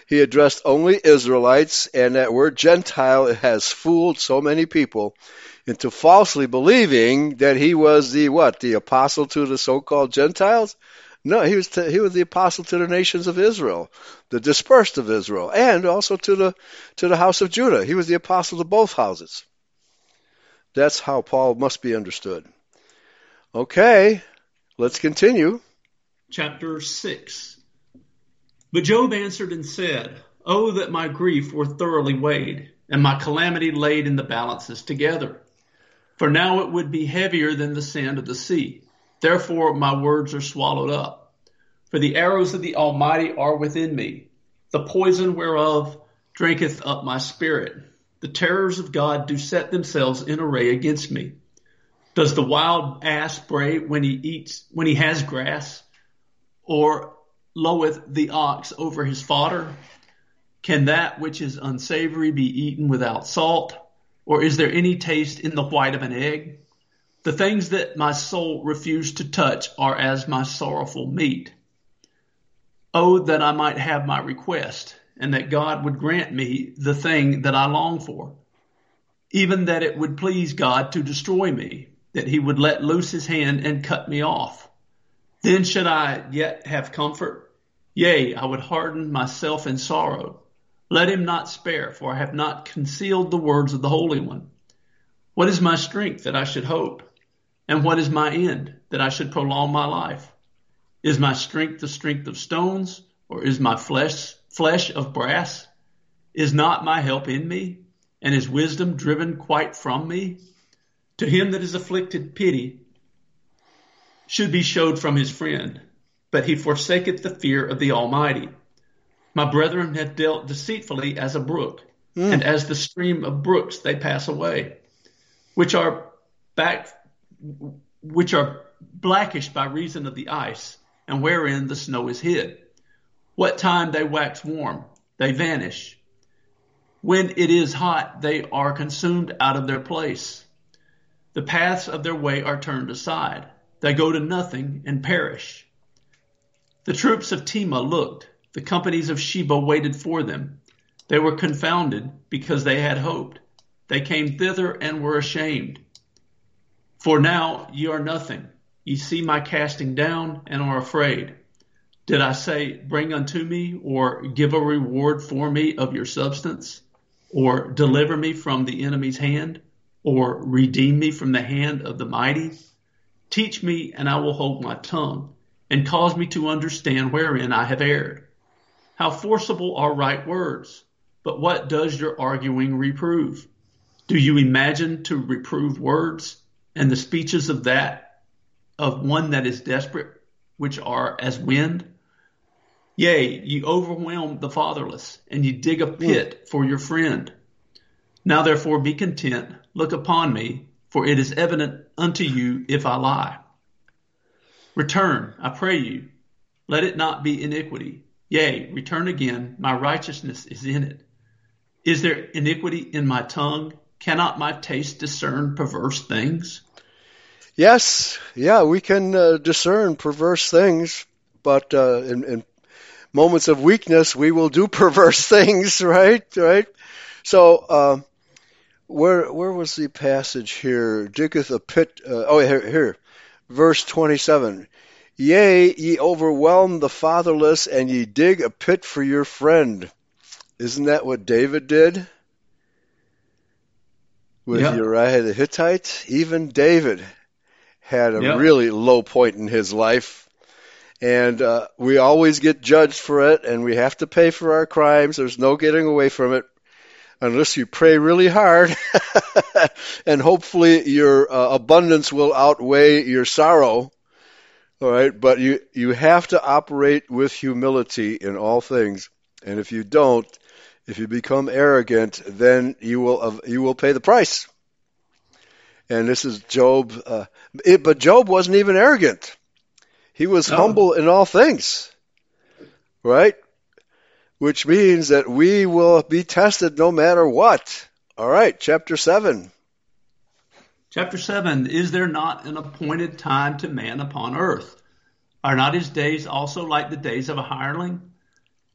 He addressed only Israelites, and that word Gentile has fooled so many people into falsely believing that he was the what? The apostle to the so-called Gentiles? No, he was to, he was the apostle to the nations of Israel, the dispersed of Israel, and also to the to the house of Judah. He was the apostle to both houses. That's how Paul must be understood. Okay, Let's continue. Chapter 6. But Job answered and said, Oh, that my grief were thoroughly weighed, and my calamity laid in the balances together. For now it would be heavier than the sand of the sea. Therefore my words are swallowed up. For the arrows of the Almighty are within me. The poison whereof drinketh up my spirit. The terrors of God do set themselves in array against me. Does the wild ass bray when he eats, when he has grass? Or loweth the ox over his fodder? Can that which is unsavory be eaten without salt? Or is there any taste in the white of an egg? The things that my soul refused to touch are as my sorrowful meat. Oh, that I might have my request, and that God would grant me the thing that I long for. Even that it would please God to destroy me, that he would let loose his hand and cut me off. Then should I yet have comfort? Yea, I would harden myself in sorrow. Let him not spare, for I have not concealed the words of the Holy One. What is my strength that I should hope? And what is my end that I should prolong my life? Is my strength the strength of stones, or is my flesh flesh of brass? Is not my help in me, and is wisdom driven quite from me? To him that is afflicted, pity should be showed from his friend, but he forsaketh the fear of the Almighty. My brethren have dealt deceitfully as a brook, mm. and as the stream of brooks they pass away, which are back, which are blackish by reason of the ice, and wherein the snow is hid. What time they wax warm, they vanish. When it is hot, they are consumed out of their place. The paths of their way are turned aside. They go to nothing and perish. The troops of Tema looked the companies of Sheba waited for them. They were confounded because they had hoped. They came thither and were ashamed. For now ye are nothing. Ye see my casting down and are afraid. Did I say, Bring unto me, or give a reward for me of your substance, or deliver me from the enemy's hand, or redeem me from the hand of the mighty? Teach me, and I will hold my tongue, and cause me to understand wherein I have erred. How forcible are right words! But what does your arguing reprove? Do you imagine to reprove words and the speeches of that of one that is desperate, which are as wind? Yea, ye overwhelm the fatherless, and ye dig a hmm. pit for your friend. Now therefore be content, look upon me, for it is evident unto you if I lie. Return, I pray you, let it not be iniquity. Yea, return again, my righteousness is in it. Is there iniquity in my tongue? Cannot my taste discern perverse things? Yes, yeah, we can uh, discern perverse things, but uh, in, in, moments of weakness, we will do perverse things, right? Right. So, uh, where where was the passage here? Diggeth a pit. Uh, oh, here, here, verse twenty-seven. Yea, ye overwhelm the fatherless, and ye dig a pit for your friend. Isn't that what David did? With. Uriah the Hittite? Even David had a yep. really low point in his life. And uh, we always get judged for it, and we have to pay for our crimes. There's no getting away from it unless you pray really hard. and hopefully your uh, abundance will outweigh your sorrow all right, but you you have to operate with humility in all things, and if you don't, if you become arrogant, then you will you will pay the price. And this is Job, uh, it, but Job wasn't even arrogant. He was no. humble in all things, right? Which means that we will be tested no matter what. All right, chapter seven. Chapter 7 Is there not an appointed time to man upon earth? Are not his days also like the days of a hireling?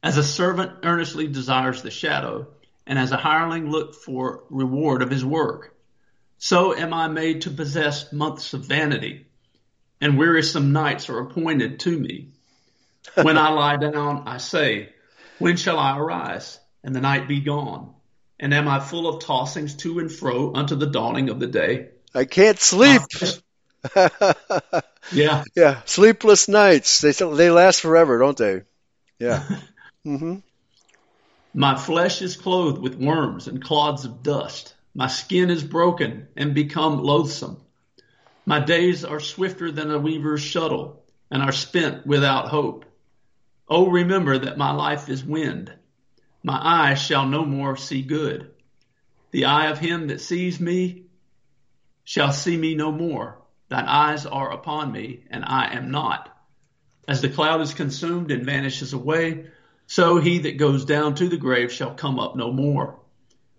As a servant earnestly desires the shadow, and as a hireling look for reward of his work, so am I made to possess months of vanity, and wearisome nights are appointed to me. When I lie down, I say, When shall I arise, and the night be gone? And am I full of tossings to and fro unto the dawning of the day? I can't sleep. yeah. Yeah. Sleepless nights. They they last forever, don't they? Yeah. mm-hmm. My flesh is clothed with worms and clods of dust. My skin is broken and become loathsome. My days are swifter than a weaver's shuttle and are spent without hope. Oh, remember that my life is wind. My eyes shall no more see good. The eye of him that sees me shall see me no more. Thine eyes are upon me, and I am not. As the cloud is consumed and vanishes away, so he that goes down to the grave shall come up no more.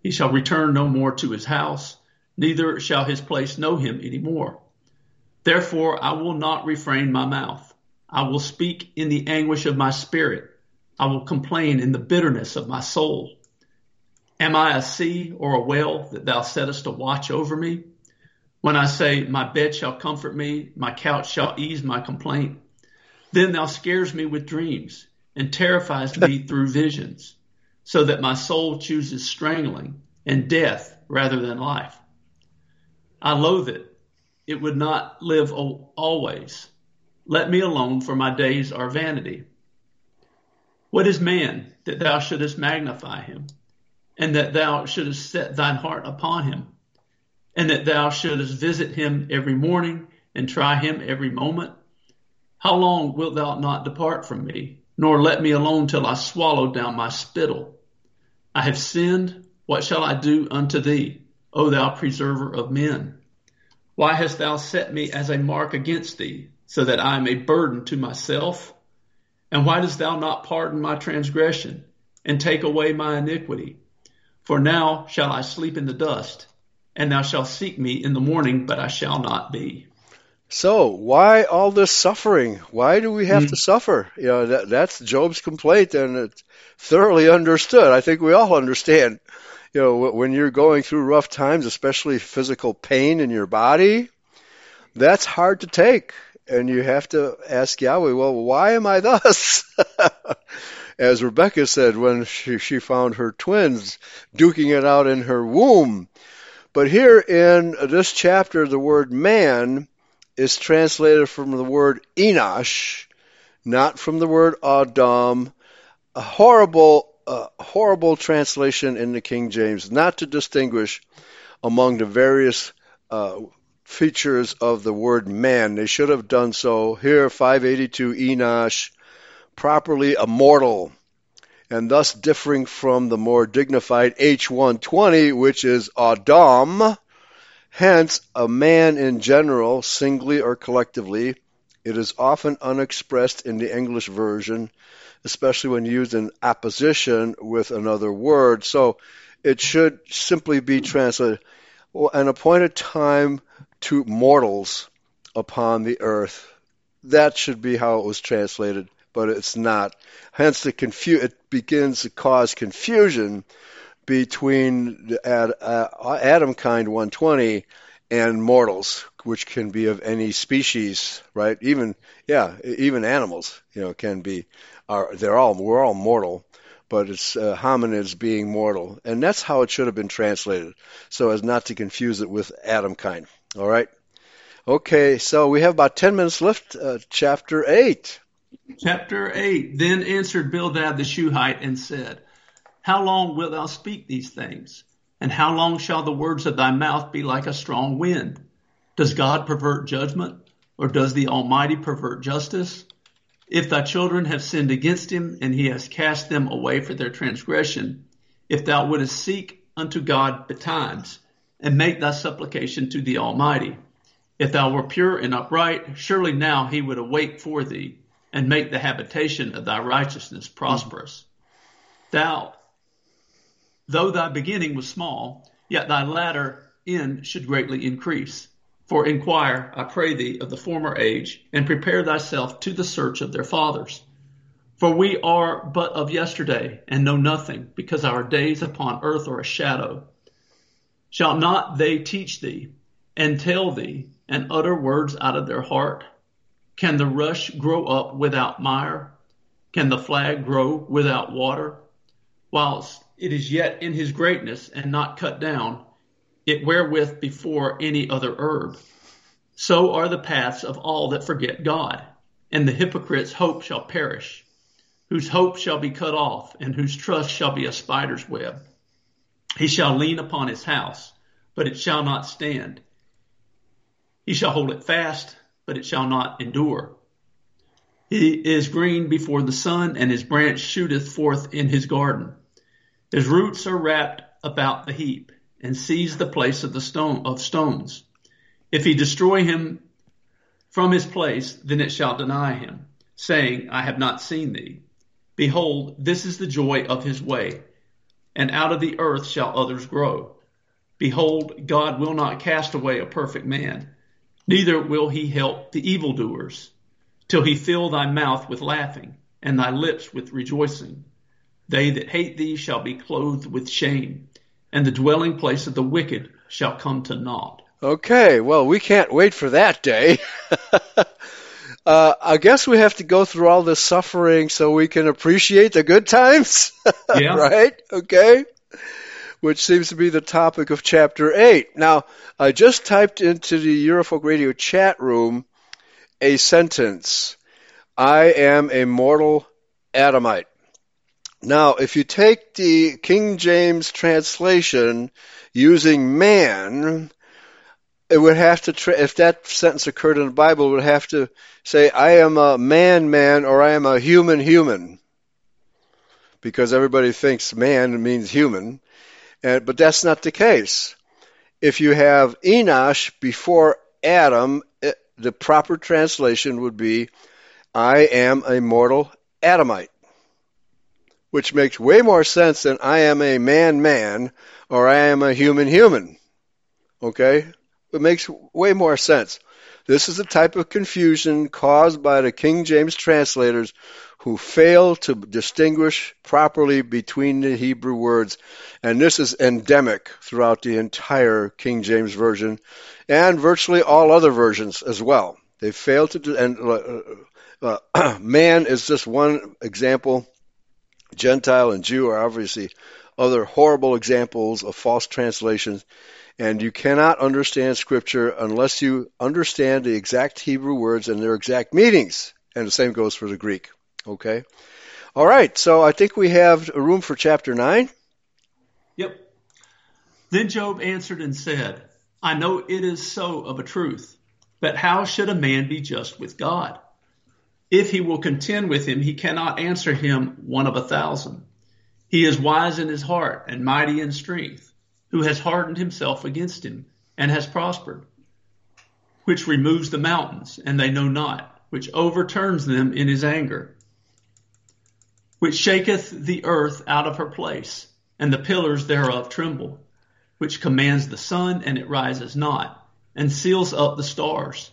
He shall return no more to his house, neither shall his place know him any more. Therefore I will not refrain my mouth. I will speak in the anguish of my spirit. I will complain in the bitterness of my soul. Am I a sea or a whale that thou settest a watch over me? When I say, My bed shall comfort me, my couch shall ease my complaint, then thou scares me with dreams and terrifies me through visions, so that my soul chooses strangling and death rather than life. I loathe it it would not live always. Let me alone, for my days are vanity. What is man that thou shouldest magnify him, and that thou shouldest set thine heart upon him, and that thou shouldest visit him every morning and try him every moment? How long wilt thou not depart from me, nor let me alone till I swallow down my spittle? I have sinned. What shall I do unto thee, O thou preserver of men? Why hast thou set me as a mark against thee, so that I am a burden to myself? And why dost thou not pardon my transgression and take away my iniquity? For now shall I sleep in the dust, and thou shalt seek me in the morning, but I shall not be. So, why all this suffering? Why do we have mm-hmm. to suffer? You know, that, that's Job's complaint, and it's thoroughly understood. I think we all understand you know, when you're going through rough times, especially physical pain in your body, that's hard to take. And you have to ask Yahweh, well, why am I thus? As Rebecca said when she, she found her twins duking it out in her womb. But here in this chapter, the word man is translated from the word Enosh, not from the word Adam. A horrible a horrible translation in the King James, not to distinguish among the various uh, features of the word man. They should have done so. Here, 582 Enosh, properly immortal, and thus differing from the more dignified H120, which is Adam. Hence, a man in general, singly or collectively, it is often unexpressed in the English version especially when used in opposition with another word. So it should simply be translated an appointed time to mortals upon the earth. That should be how it was translated, but it's not. Hence, the confu- it begins to cause confusion between uh, Adam kind 120 and mortals, which can be of any species, right? Even yeah, even animals, you know, can be are they're all we're all mortal, but it's uh, hominids being mortal, and that's how it should have been translated, so as not to confuse it with Adam kind. All right. Okay, so we have about ten minutes left. Uh, chapter eight. Chapter eight. Then answered Bildad the Shuhite and said, How long wilt thou speak these things? And how long shall the words of thy mouth be like a strong wind? Does God pervert judgment, or does the Almighty pervert justice? If thy children have sinned against him, and he has cast them away for their transgression, if thou wouldest seek unto God betimes, and make thy supplication to the Almighty, if thou were pure and upright, surely now he would awake for thee, and make the habitation of thy righteousness prosperous. Thou, though thy beginning was small, yet thy latter end should greatly increase. For inquire, I pray thee, of the former age, and prepare thyself to the search of their fathers. For we are but of yesterday, and know nothing, because our days upon earth are a shadow. Shall not they teach thee, and tell thee, and utter words out of their heart? Can the rush grow up without mire? Can the flag grow without water? Whilst it is yet in his greatness and not cut down, it wherewith before any other herb. So are the paths of all that forget God, and the hypocrite's hope shall perish. whose hope shall be cut off, and whose trust shall be a spider's web. He shall lean upon his house, but it shall not stand. He shall hold it fast, but it shall not endure. He is green before the sun, and his branch shooteth forth in his garden. His roots are wrapped about the heap, and seize the place of the stone of stones. If he destroy him from his place, then it shall deny him, saying, I have not seen thee. Behold, this is the joy of his way, and out of the earth shall others grow. Behold, God will not cast away a perfect man, neither will he help the evildoers, till he fill thy mouth with laughing, and thy lips with rejoicing. They that hate thee shall be clothed with shame, and the dwelling place of the wicked shall come to naught. Okay, well, we can't wait for that day. uh, I guess we have to go through all this suffering so we can appreciate the good times. Yeah. right? Okay. Which seems to be the topic of chapter 8. Now, I just typed into the Eurofolk Radio chat room a sentence I am a mortal Adamite. Now, if you take the King James translation using man, it would have to, tra- if that sentence occurred in the Bible, it would have to say, I am a man man or I am a human human. Because everybody thinks man means human. And, but that's not the case. If you have Enosh before Adam, it, the proper translation would be, I am a mortal Adamite. Which makes way more sense than I am a man man or I am a human human. Okay? It makes way more sense. This is the type of confusion caused by the King James translators who fail to distinguish properly between the Hebrew words. And this is endemic throughout the entire King James Version and virtually all other versions as well. They fail to and uh, uh, man is just one example. Gentile and Jew are obviously other horrible examples of false translations. And you cannot understand Scripture unless you understand the exact Hebrew words and their exact meanings. And the same goes for the Greek. Okay? All right, so I think we have room for chapter 9. Yep. Then Job answered and said, I know it is so of a truth, but how should a man be just with God? If he will contend with him, he cannot answer him one of a thousand. He is wise in his heart and mighty in strength who has hardened himself against him and has prospered, which removes the mountains, and they know not, which overturns them in his anger, which shaketh the earth out of her place, and the pillars thereof tremble, which commands the sun, and it rises not, and seals up the stars,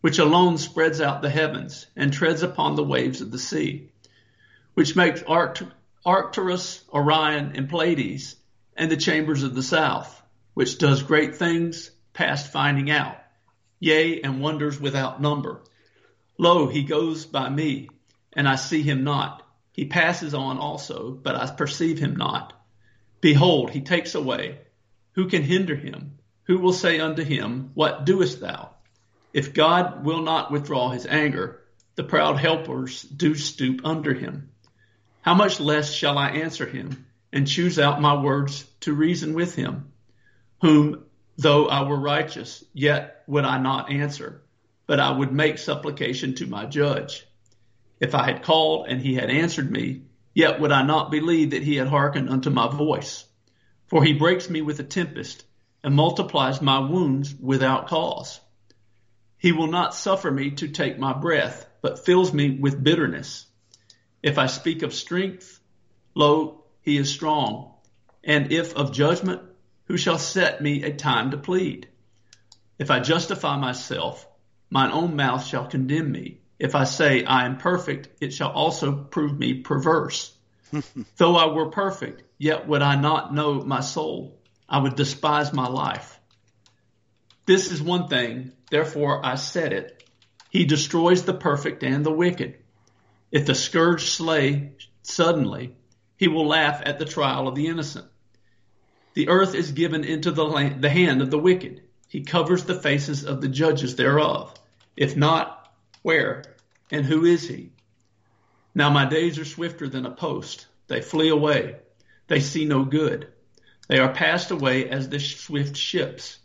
which alone spreads out the heavens, and treads upon the waves of the sea, which makes Arcturus, Orion, and Pleiades, and the chambers of the south, which does great things past finding out, yea, and wonders without number. Lo, he goes by me, and I see him not. He passes on also, but I perceive him not. Behold, he takes away. Who can hinder him? Who will say unto him, What doest thou? If God will not withdraw his anger, the proud helpers do stoop under him. How much less shall I answer him? and choose out my words to reason with him, whom though I were righteous, yet would I not answer, but I would make supplication to my judge. If I had called and he had answered me, yet would I not believe that he had hearkened unto my voice. For he breaks me with a tempest and multiplies my wounds without cause. He will not suffer me to take my breath, but fills me with bitterness. If I speak of strength, lo, he is strong. And if of judgment, who shall set me a time to plead? If I justify myself, mine own mouth shall condemn me. If I say I am perfect, it shall also prove me perverse. Though I were perfect, yet would I not know my soul. I would despise my life. This is one thing, therefore I said it. He destroys the perfect and the wicked. If the scourge slay suddenly, he will laugh at the trial of the innocent. The earth is given into the, land, the hand of the wicked. He covers the faces of the judges thereof. If not, where and who is he? Now my days are swifter than a post. They flee away. They see no good. They are passed away as the swift ships,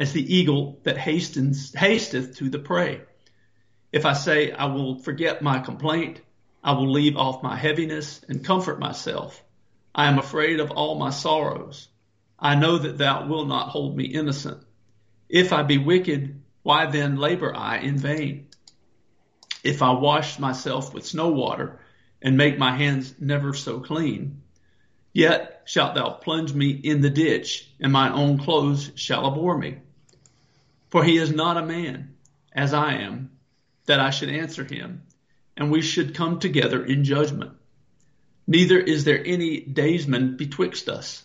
as the eagle that hastens, hasteth to the prey. If I say I will forget my complaint, I will leave off my heaviness and comfort myself. I am afraid of all my sorrows. I know that thou wilt not hold me innocent. If I be wicked, why then labor I in vain? If I wash myself with snow water and make my hands never so clean, yet shalt thou plunge me in the ditch, and my own clothes shall abhor me. For he is not a man, as I am, that I should answer him, and we should come together in judgment. Neither is there any daysman betwixt us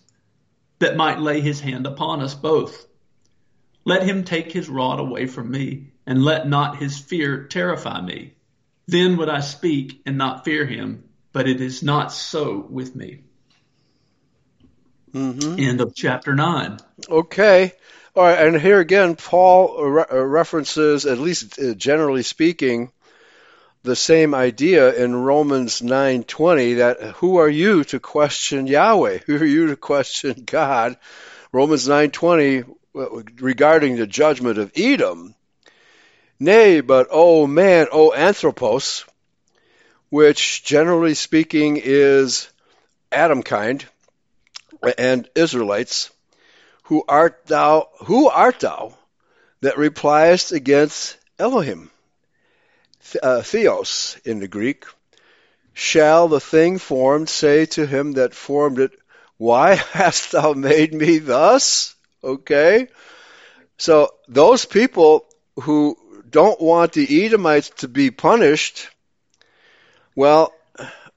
that might lay his hand upon us both. Let him take his rod away from me, and let not his fear terrify me. Then would I speak and not fear him, but it is not so with me. Mm-hmm. End of chapter 9. Okay. All right, and here again, Paul re- uh, references, at least uh, generally speaking, the same idea in Romans 9:20 that uh, who are you to question Yahweh? Who are you to question God? Romans 9:20 uh, regarding the judgment of Edom. Nay, but O man, O anthropos, which generally speaking is Adam kind and Israelites, who art thou who art thou that repliest against Elohim? uh, theos in the Greek, shall the thing formed say to him that formed it, Why hast thou made me thus? Okay? So those people who don't want the Edomites to be punished, well,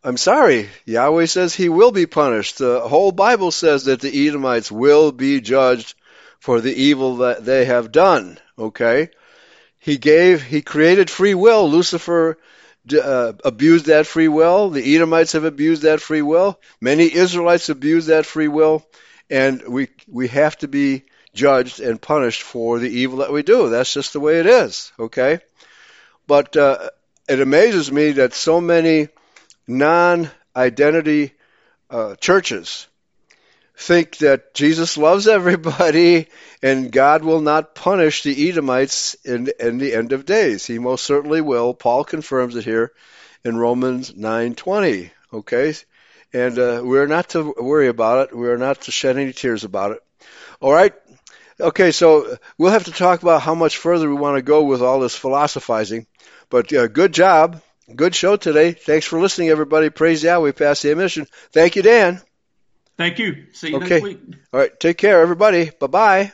I'm sorry. Yahweh says he will be punished. The whole Bible says that the Edomites will be judged for the evil that they have done. Okay? He gave, he created free will. Lucifer uh, abused that free will. The Edomites have abused that free will. Many Israelites abuse that free will, and we we have to be judged and punished for the evil that we do. That's just the way it is. Okay, but uh, it amazes me that so many non-identity uh, churches think that Jesus loves everybody and God will not punish the Edomites in, in the end of days. He most certainly will. Paul confirms it here in Romans 9:20. Okay, and uh, we're not to worry about it. We're not to shed any tears about it. All right. Okay, so we'll have to talk about how much further we want to go with all this philosophizing. But uh, good job. Good show today. Thanks for listening, everybody. Praise Yahweh past the emission. Thank you, Dan. Thank you. See you okay. next week. All right. Take care, everybody. Bye bye.